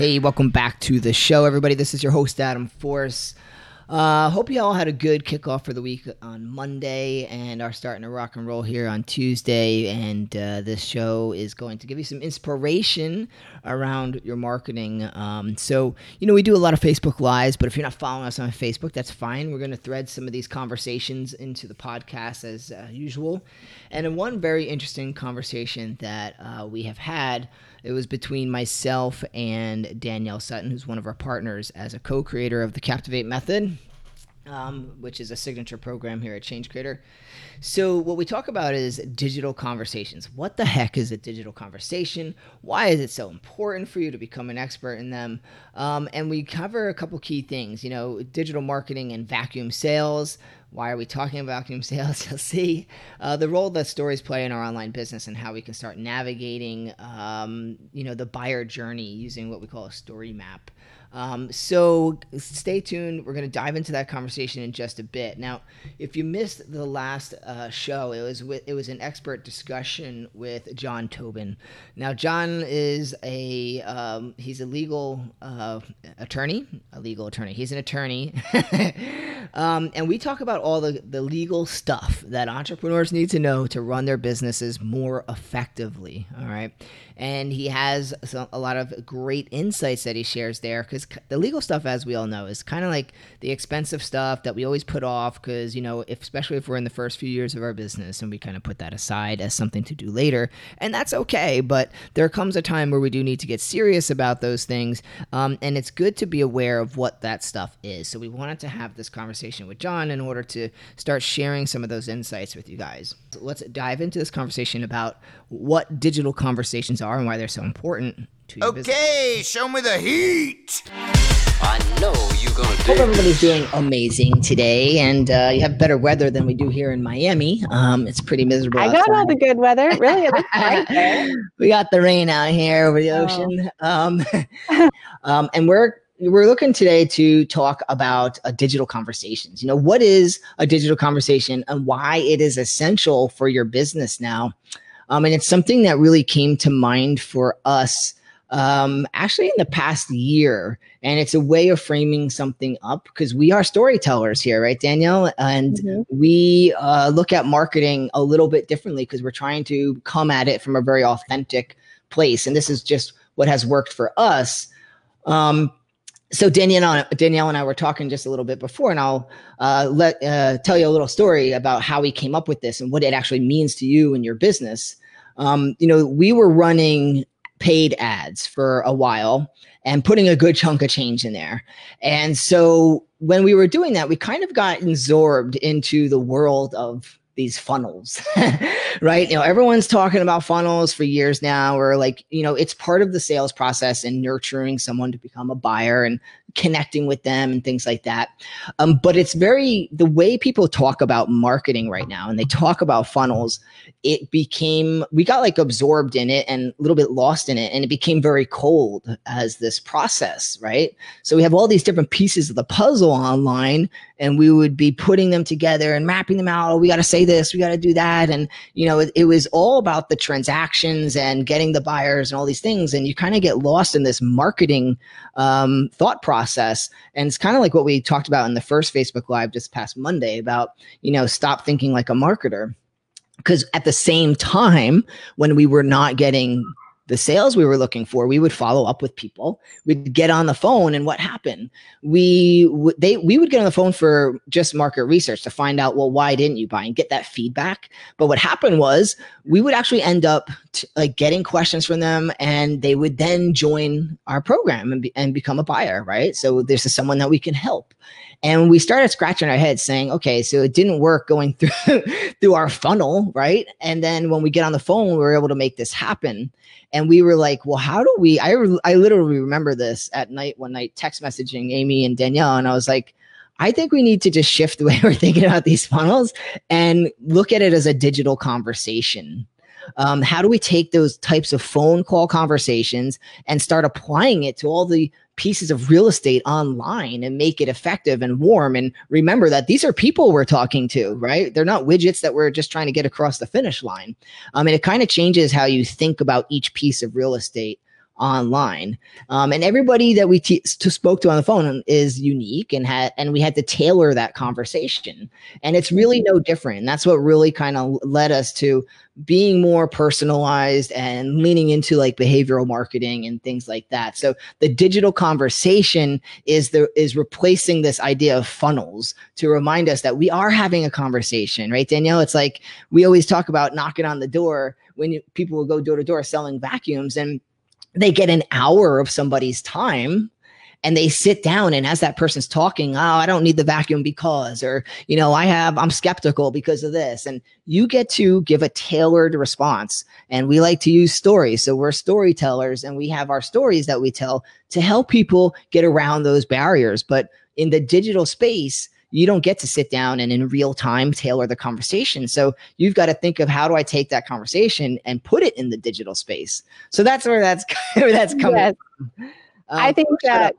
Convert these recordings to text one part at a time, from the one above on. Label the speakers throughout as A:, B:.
A: Hey, welcome back to the show, everybody. This is your host, Adam Force. Uh, hope you all had a good kickoff for the week on Monday and are starting to rock and roll here on Tuesday. And uh, this show is going to give you some inspiration around your marketing. Um, so, you know, we do a lot of Facebook Lives, but if you're not following us on Facebook, that's fine. We're going to thread some of these conversations into the podcast as uh, usual. And in one very interesting conversation that uh, we have had it was between myself and Danielle Sutton, who's one of our partners as a co creator of the Captivate Method, um, which is a signature program here at Change Creator. So, what we talk about is digital conversations. What the heck is a digital conversation? Why is it so important for you to become an expert in them? Um, and we cover a couple key things, you know, digital marketing and vacuum sales. Why are we talking about vacuum sales? You'll see uh, the role that stories play in our online business and how we can start navigating, um, you know, the buyer journey using what we call a story map. Um, so stay tuned. We're going to dive into that conversation in just a bit. Now, if you missed the last uh, show, it was with it was an expert discussion with John Tobin. Now, John is a um, he's a legal uh, attorney, a legal attorney. He's an attorney, um, and we talk about all the the legal stuff that entrepreneurs need to know to run their businesses more effectively. All right, and he has a lot of great insights that he shares there because the legal stuff as we all know is kind of like the expensive stuff that we always put off because you know if, especially if we're in the first few years of our business and we kind of put that aside as something to do later and that's okay but there comes a time where we do need to get serious about those things um, and it's good to be aware of what that stuff is. So we wanted to have this conversation with john in order to start sharing some of those insights with you guys. So let's dive into this conversation about what digital conversations are and why they're so important to your
B: Okay,
A: business.
B: show me the heat.
C: I know you're gonna
A: Hope everybody's doing amazing today, and uh, you have better weather than we do here in Miami. Um, it's pretty miserable.
D: I got
A: outside.
D: all the good weather. Really, it looks right
A: we got the rain out here over the
D: Oh.
A: ocean, um, um, and we're we're looking today to talk about uh, digital conversations. You know, what is a digital conversation and why it is essential for your business now. Um, and it's something that really came to mind for us um, actually in the past year. And it's a way of framing something up because we are storytellers here, right, Danielle? And
D: Mhm.
A: we uh, look at marketing a little bit differently because we're trying to come at it from a very authentic place. And this is just what has worked for us. Um, so Danielle, Danielle and I were talking just a little bit before, and I'll uh, let uh, tell you a little story about how we came up with this and what it actually means to you and your business. Um, you know, we were running paid ads for a while and putting a good chunk of change in there, and so when we were doing that, we kind of got absorbed into the world of these funnels, right? You know, everyone's talking about funnels for years now, or like, you know, it's part of the sales process and nurturing someone to become a buyer and connecting with them and things like that. Um, but it's very, the way people talk about marketing right now and they talk about funnels, it became, we got like absorbed in it and a little bit lost in it. And it became very cold as this process, right? So we have all these different pieces of the puzzle online and we would be putting them together and mapping them out. Oh, we got to say this, we got to do that. And, you know, it, it was all about the transactions and getting the buyers and all these things. And you kind of get lost in this marketing um, thought process. And it's kind of like what we talked about in the first Facebook Live this past Monday about, you know, stop thinking like a marketer. Because at the same time, when we were not getting the sales we were looking for, we would follow up with people. We'd get on the phone, and what happened? We w- they we would get on the phone for just market research to find out, well, why didn't you buy and get that feedback. But what happened was we would actually end up t- like getting questions from them and they would then join our program and, be, and become a buyer right so this is someone that we can help and we started scratching our heads saying okay so it didn't work going through through our funnel right and then when we get on the phone we were able to make this happen and we were like well how do we i, I literally remember this at night one night text messaging amy and danielle and i was like I think we need to just shift the way we're thinking about these funnels and look at it as a digital conversation. Um, how do we take those types of phone call conversations and start applying it to all the pieces of real estate online and make it effective and warm? And remember that these are people we're talking to, right? They're not widgets that we're just trying to get across the finish line. Um, mean, it kind of changes how you think about each piece of real estate online. Um, and everybody that we t- spoke to on the phone is unique and had, and we had to tailor that conversation. And it's really no different. And that's what really kind of led us to being more personalized and leaning into like behavioral marketing and things like that. So the digital conversation is the is replacing this idea of funnels to remind us that we are having a conversation, right? Danielle, it's like we always talk about knocking on the door when you, people will go door to door selling vacuums and they get an hour of somebody's time and they sit down and as that person's talking oh i don't need the vacuum because or you know i have i'm skeptical because of this and you get to give a tailored response. And we like to use stories so we're storytellers and we have our stories that we tell to help people get around those barriers. But in the digital space you don't get to sit down and in real time tailor the conversation. So you've got to think of how do I take that conversation and put it in the digital space. So that's where that's where that's coming yes. from.
D: Um, I think that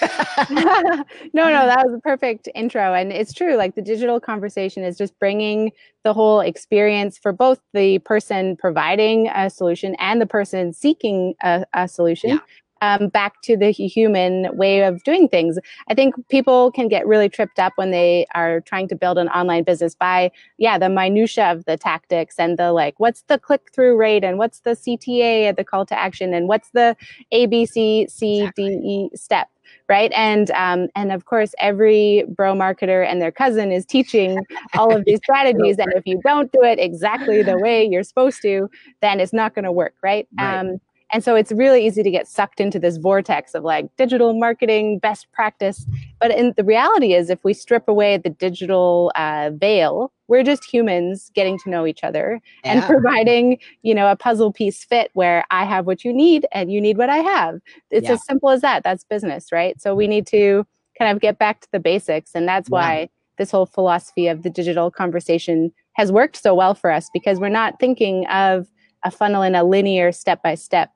D: no, no, that was a perfect intro, and it's true. Like the digital conversation is just bringing the whole experience for both the person providing a solution and the person seeking a, a solution yeah um, back to the human way of doing things. I think people can get really tripped up when they are trying to build an online business by, yeah, the minutia of the tactics and the like, what's the click through rate and what's the CTA at the call to action and what's the A, B, C, C, exactly. D, E step right and um, and of course every bro marketer and their cousin is teaching all of these strategies and if you don't do it exactly the way you're supposed to then it's not going to work right, right. Um, and so it's really easy to get sucked into this vortex of like digital marketing, best practice. But in, the reality is, if we strip away the digital uh, veil, we're just humans getting to know each other yeah. and providing, you know, a puzzle piece fit where I have what you need and you need what I have. It's yeah. as simple as that. That's business, right? So we need to kind of get back to the basics. And that's why yeah. this whole philosophy of the digital conversation has worked so well for us because we're not thinking of a funnel in a linear step by step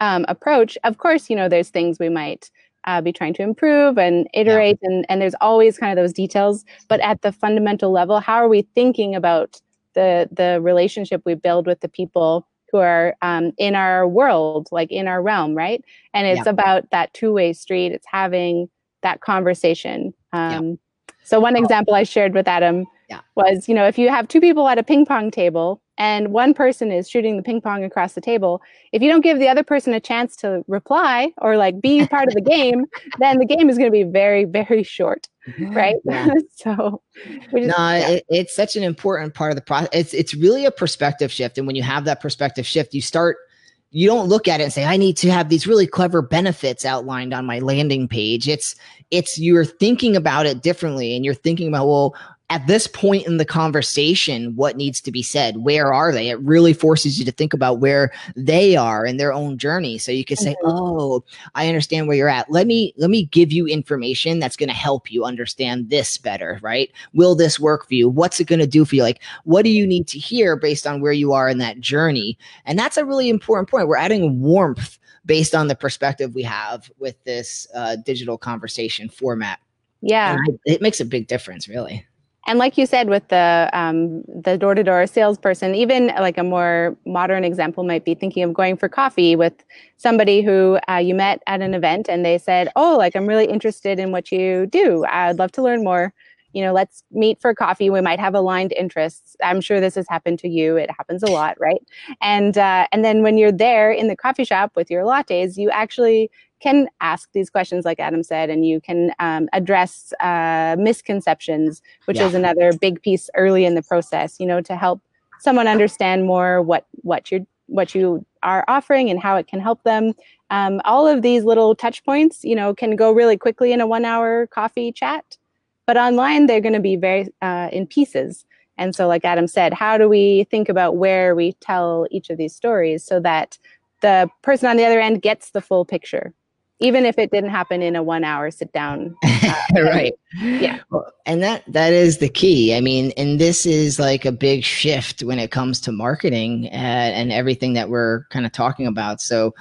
D: um, approach, of course, you know, there's things we might uh, be trying to improve and iterate, yeah. and, and there's always kind of those details. But at the fundamental level, how are we thinking about the the relationship we build with the people who are um, in our world, like in our realm, right? And it's yeah. about that two way street. It's having that conversation. Um, yeah. So one example I shared with Adam was, you know, if you have two people at a ping pong table and one person is shooting the ping pong across the table, if you don't give the other person a chance to reply or like be part of the game, then the game is going to be very, very short. Right. Yeah. so,
A: just, no, yeah. it, it's such an important part of the process. It's, it's really a perspective shift. And when you have that perspective shift, you start, you don't look at it and say i need to have these really clever benefits outlined on my landing page it's it's you're thinking about it differently and you're thinking about well at this point in the conversation, what needs to be said? Where are they? It really forces you to think about where they are in their own journey. So you can say, mm-hmm. "Oh, I understand where you're at. Let me let me give you information that's going to help you understand this better, right? Will this work for you? What's it going to do for you? Like, what do you need to hear based on where you are in that journey?" And that's a really important point. We're adding warmth based on the perspective we have with this uh, digital conversation format.
D: Yeah,
A: it makes a big difference, really
D: and like you said with the um, the door to door salesperson, even like a more modern example might be thinking of going for coffee with somebody who uh, you met at an event and they said, "Oh, like I'm really interested in what you do. I'd love to learn more." You know, let's meet for coffee. We might have aligned interests. I'm sure this has happened to you. It happens a lot, right? And uh, and then when you're there in the coffee shop with your lattes, you actually can ask these questions, like Adam said, and you can um, address uh, misconceptions, which yeah. is another big piece early in the process. You know, to help someone understand more what what you're what you are offering and how it can help them. Um, all of these little touch points, you know, can go really quickly in a one-hour coffee chat, but online they're going to be very uh, in pieces. And so, like Adam said, how do we think about where we tell each of these stories so that the person on the other end gets the full picture? Even if it didn't happen in a one hour sit down
A: uh, right.
D: yeah.
A: And that that is the key. I mean and this is like a big shift when it comes to marketing and, and everything that we're kind of talking about. So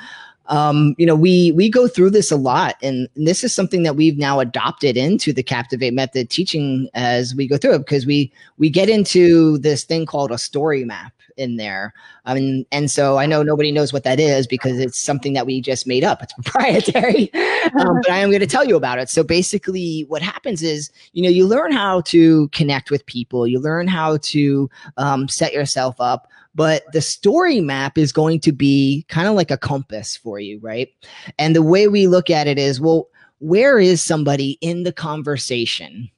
A: um, you know, we we go through this a lot, and this is something that we've now adopted into the Captivate method teaching as we go through it because we we get into this thing called a story map in there. I mean, and so I know nobody knows what that is because it's something that we just made up. It's proprietary, um, but I am going to tell you about it. So basically, what happens is, you know, you learn how to connect with people, you learn how to um, set yourself up but the story map is going to be kind of like a compass for you, right? And the way we look at it is, well, where is somebody in the conversation?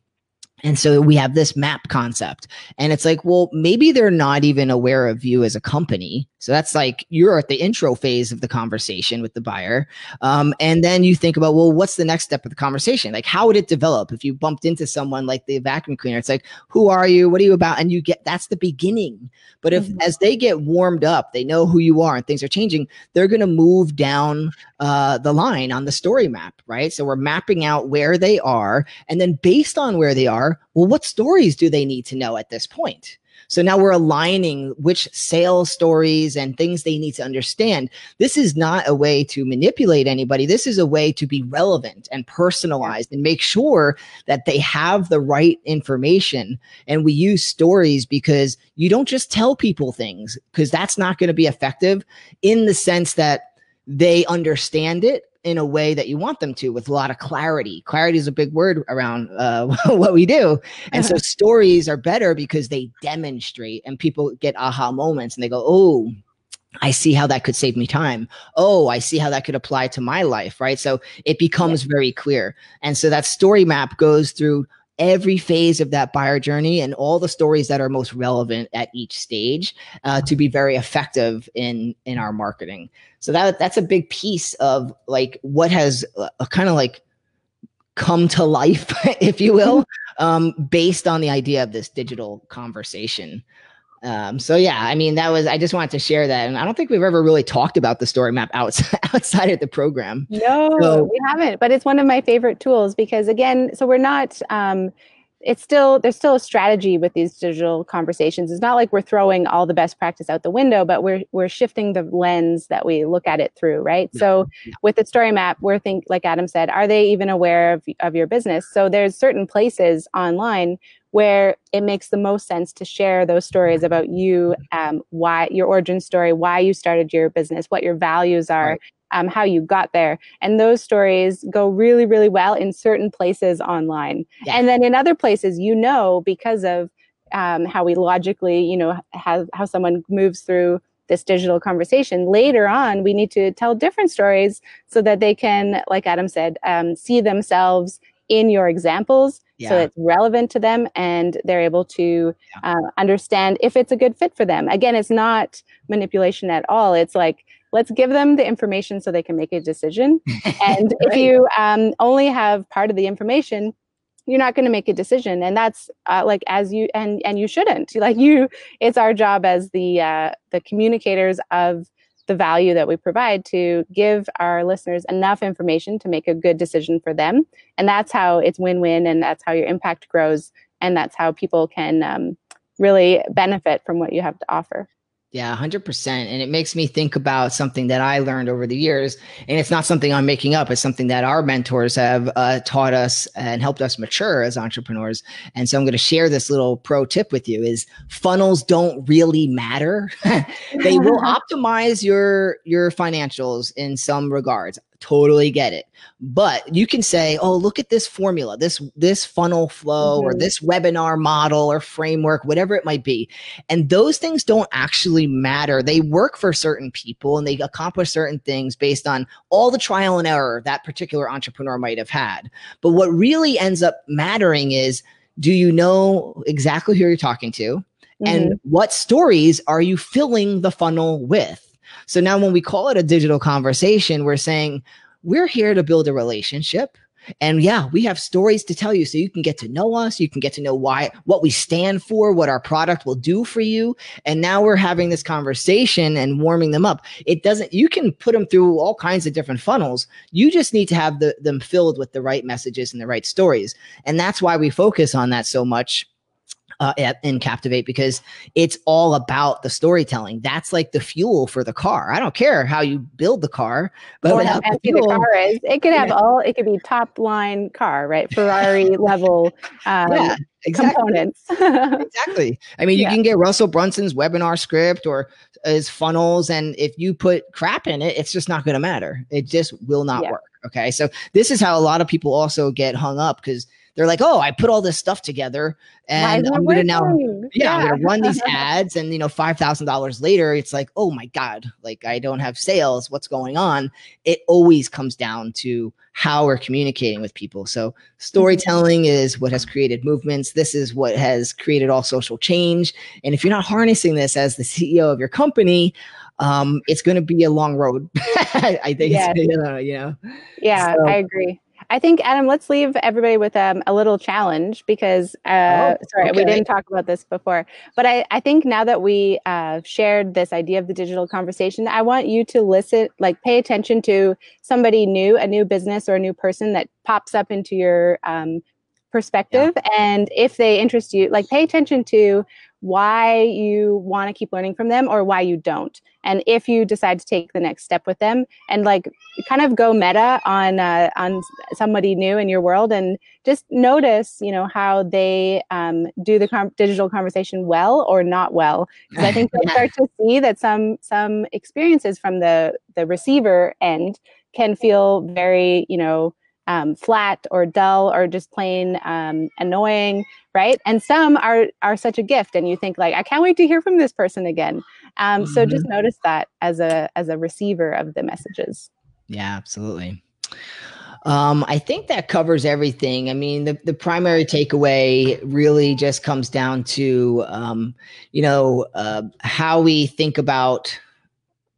A: And so we have this map concept. And it's like, well, maybe they're not even aware of you as a company. So that's like you're at the intro phase of the conversation with the buyer. Um, and then you think about, well, what's the next step of the conversation? Like, how would it develop if you bumped into someone like the vacuum cleaner? It's like, who are you? What are you about? And you get that's the beginning. But if mm-hmm. as they get warmed up, they know who you are and things are changing, they're going to move down uh, the line on the story map, right? So we're mapping out where they are. And then based on where they are, well, what stories do they need to know at this point? So now we're aligning which sales stories and things they need to understand. This is not a way to manipulate anybody. This is a way to be relevant and personalized and make sure that they have the right information. And we use stories because you don't just tell people things because that's not going to be effective in the sense that they understand it in a way that you want them to with a lot of clarity. Clarity is a big word around uh, what we do. And so stories are better because they demonstrate and people get aha moments and they go, oh, I see how that could save me time. Oh, I see how that could apply to my life, right? So it becomes very clear. And so that story map goes through every phase of that buyer journey and all the stories that are most relevant at each stage uh, to be very effective in in our marketing. So that that's a big piece of like what has uh, kind of like come to life if you will um, based on the idea of this digital conversation um, so yeah, I mean, that was, I just wanted to share that. And I don't think we've ever really talked about the story map outside, outside of the program.
D: No, so, we haven't, but it's one of my favorite tools because again, so we're not, um, it's still there's still a strategy with these digital conversations. It's not like we're throwing all the best practice out the window, but we're we're shifting the lens that we look at it through, right? Yeah. So with the story map, we're think like Adam said, are they even aware of of your business? So there's certain places online where it makes the most sense to share those stories about you, um, why your origin story, why you started your business, what your values are, right. Um, how you got there. And those stories go really, really well in certain places online. Yeah. And then in other places, you know, because of um, how we logically, you know, how, how someone moves through this digital conversation. Later on, we need to tell different stories so that they can, like Adam said, um, see themselves in your examples yeah. so it's relevant to them and they're able to yeah. uh, understand if it's a good fit for them. Again, it's not manipulation at all. It's like, let's give them the information so they can make a decision. And right. if you um, only have part of the information, you're not going to make a decision and that's uh, like as you and and you shouldn't like you it's our job as the uh, the communicators of the value that we provide to give our listeners enough information to make a good decision for them. And that's how it's win win, and that's how your impact grows, and that's how people can um, really benefit from what you have to offer.
A: Yeah, 100%. And it makes me think about something that I learned over the years. And it's not something I'm making up, it's something that our mentors have uh, taught us and helped us mature as entrepreneurs. And so I'm going to share this little pro tip with you is funnels don't really matter. they will optimize your your financials in some regards totally get it. But you can say oh look at this formula this this funnel flow mm-hmm. or this webinar model or framework whatever it might be. And those things don't actually matter. They work for certain people and they accomplish certain things based on all the trial and error that particular entrepreneur might have had. But what really ends up mattering is do you know exactly who you're talking to? Mm-hmm. and what stories are you filling the funnel with So now when we call it a digital conversation, we're saying we're here to build a relationship. And yeah, we have stories to tell you so you can get to know us. You can get to know why, what we stand for, what our product will do for you. And now we're having this conversation and warming them up. It doesn't, you can put them through all kinds of different funnels. You just need to have the, them filled with the right messages and the right stories. And that's why we focus on that so much uh, at, in Captivate because it's all about the storytelling. That's like the fuel for the car. I don't care how you build the car, but
D: or how empty the, car is, it could have yeah. all. It could be top line car, right? Ferrari level um, yeah, exactly. components.
A: exactly. I mean, you yeah. can get Russell Brunson's webinar script or his funnels, and if you put crap in it, it's just not going to matter. It just will not work. Okay, so this is how a lot of people also get hung up because they're like, oh, I put all this stuff together and I'm going to now, yeah, yeah. I'm going to run these ads. And, you know, $5,000 later, it's like, oh my God, like I don't have sales. What's going on? It always comes down to how we're communicating with people. So storytelling is what has created movements. This is what has created all social change. And if you're not harnessing this as the CEO of your company, um, it's going to be a long road. I think, yes. you know, you know?
D: Yeah, so, I agree. I think Adam, let's leave everybody with um, a little challenge because uh, oh, sorry, okay. we didn't talk about this before. But I, I think now that we uh, shared this idea of the digital conversation, I want you to listen, like pay attention to somebody new, a new business or a new person that pops up into your um, perspective, yeah. and if they interest you, like pay attention to why you want to keep learning from them or why you don't. And if you decide to take the next step with them and like kind of go meta on uh, on somebody new in your world and just notice you know how they um, do the com- digital conversation well or not well. Because i think you'll start to see that some some experiences from the the receiver end can feel very you know um, flat or dull or just plain um, annoying, right? And some are are such a gift, and you think like, I can't wait to hear from this person again. Um, mm-hmm. So just mm-hmm. notice that as a as a receiver of the messages.
A: Yeah, absolutely. Um, I think that covers everything. I mean, the, the primary takeaway really just comes down to, um, you know, uh, how we think about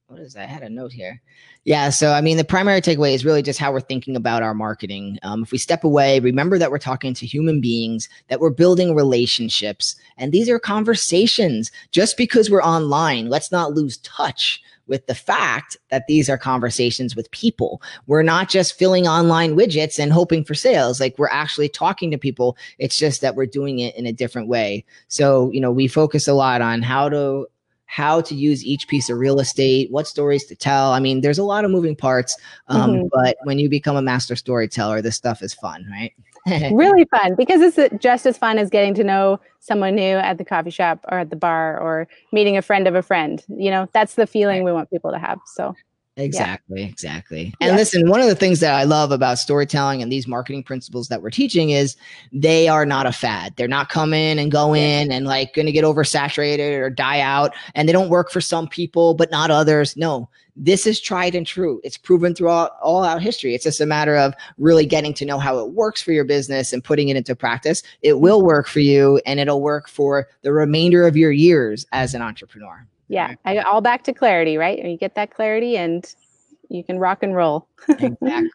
A: what is that? I had a note here. Yeah. So, I mean, the primary takeaway is really just how we're thinking about our marketing. Um, if we step away, remember that we're talking to human beings, that we're building relationships, and these are conversations. Just because we're online, let's not lose touch with the fact that these are conversations with people. We're not just filling online widgets and hoping for sales. Like we're actually talking to people. It's just that we're doing it in a different way. So, you know, we focus a lot on how to how to use each piece of real estate, what stories to tell. I mean, there's a lot of moving parts, um, mm-hmm. but when you become a master storyteller, this stuff is fun, right?
D: really fun because it's just as fun as getting to know someone new at the coffee shop or at the bar or meeting a friend of a friend. You know, that's the feeling we want people to have. So
A: Exactly, yeah. exactly. And yeah. listen, one of the things that I love about storytelling and these marketing principles that we're teaching is they are not a fad. They're not coming and going and like going to get oversaturated or die out. And they don't work for some people, but not others. No, this is tried and true. It's proven throughout all out history. It's just a matter of really getting to know how it works for your business and putting it into practice. It will work for you and it'll work for the remainder of your years as an entrepreneur
D: yeah I, all back to clarity right? You get that clarity and you can rock and roll.
A: Exactly.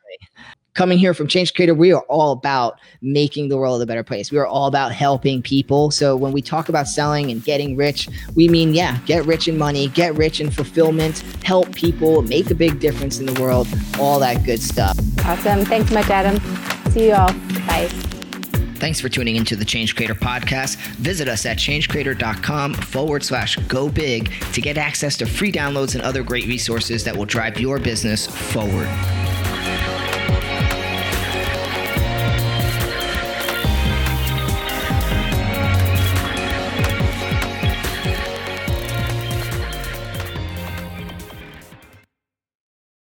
A: Coming here from change creator we are all about making the world a better place. We are all about helping people. So when we talk about selling and getting rich we mean yeah get rich in money get rich in fulfillment help people make a big difference in the world all that good stuff.
D: Awesome. Thanks so much adam. See you all. Bye
A: Thanks for tuning into the Change Creator podcast. Visit us at changecreator.com forward slash go big to get access to free downloads and other great resources that will drive your business forward.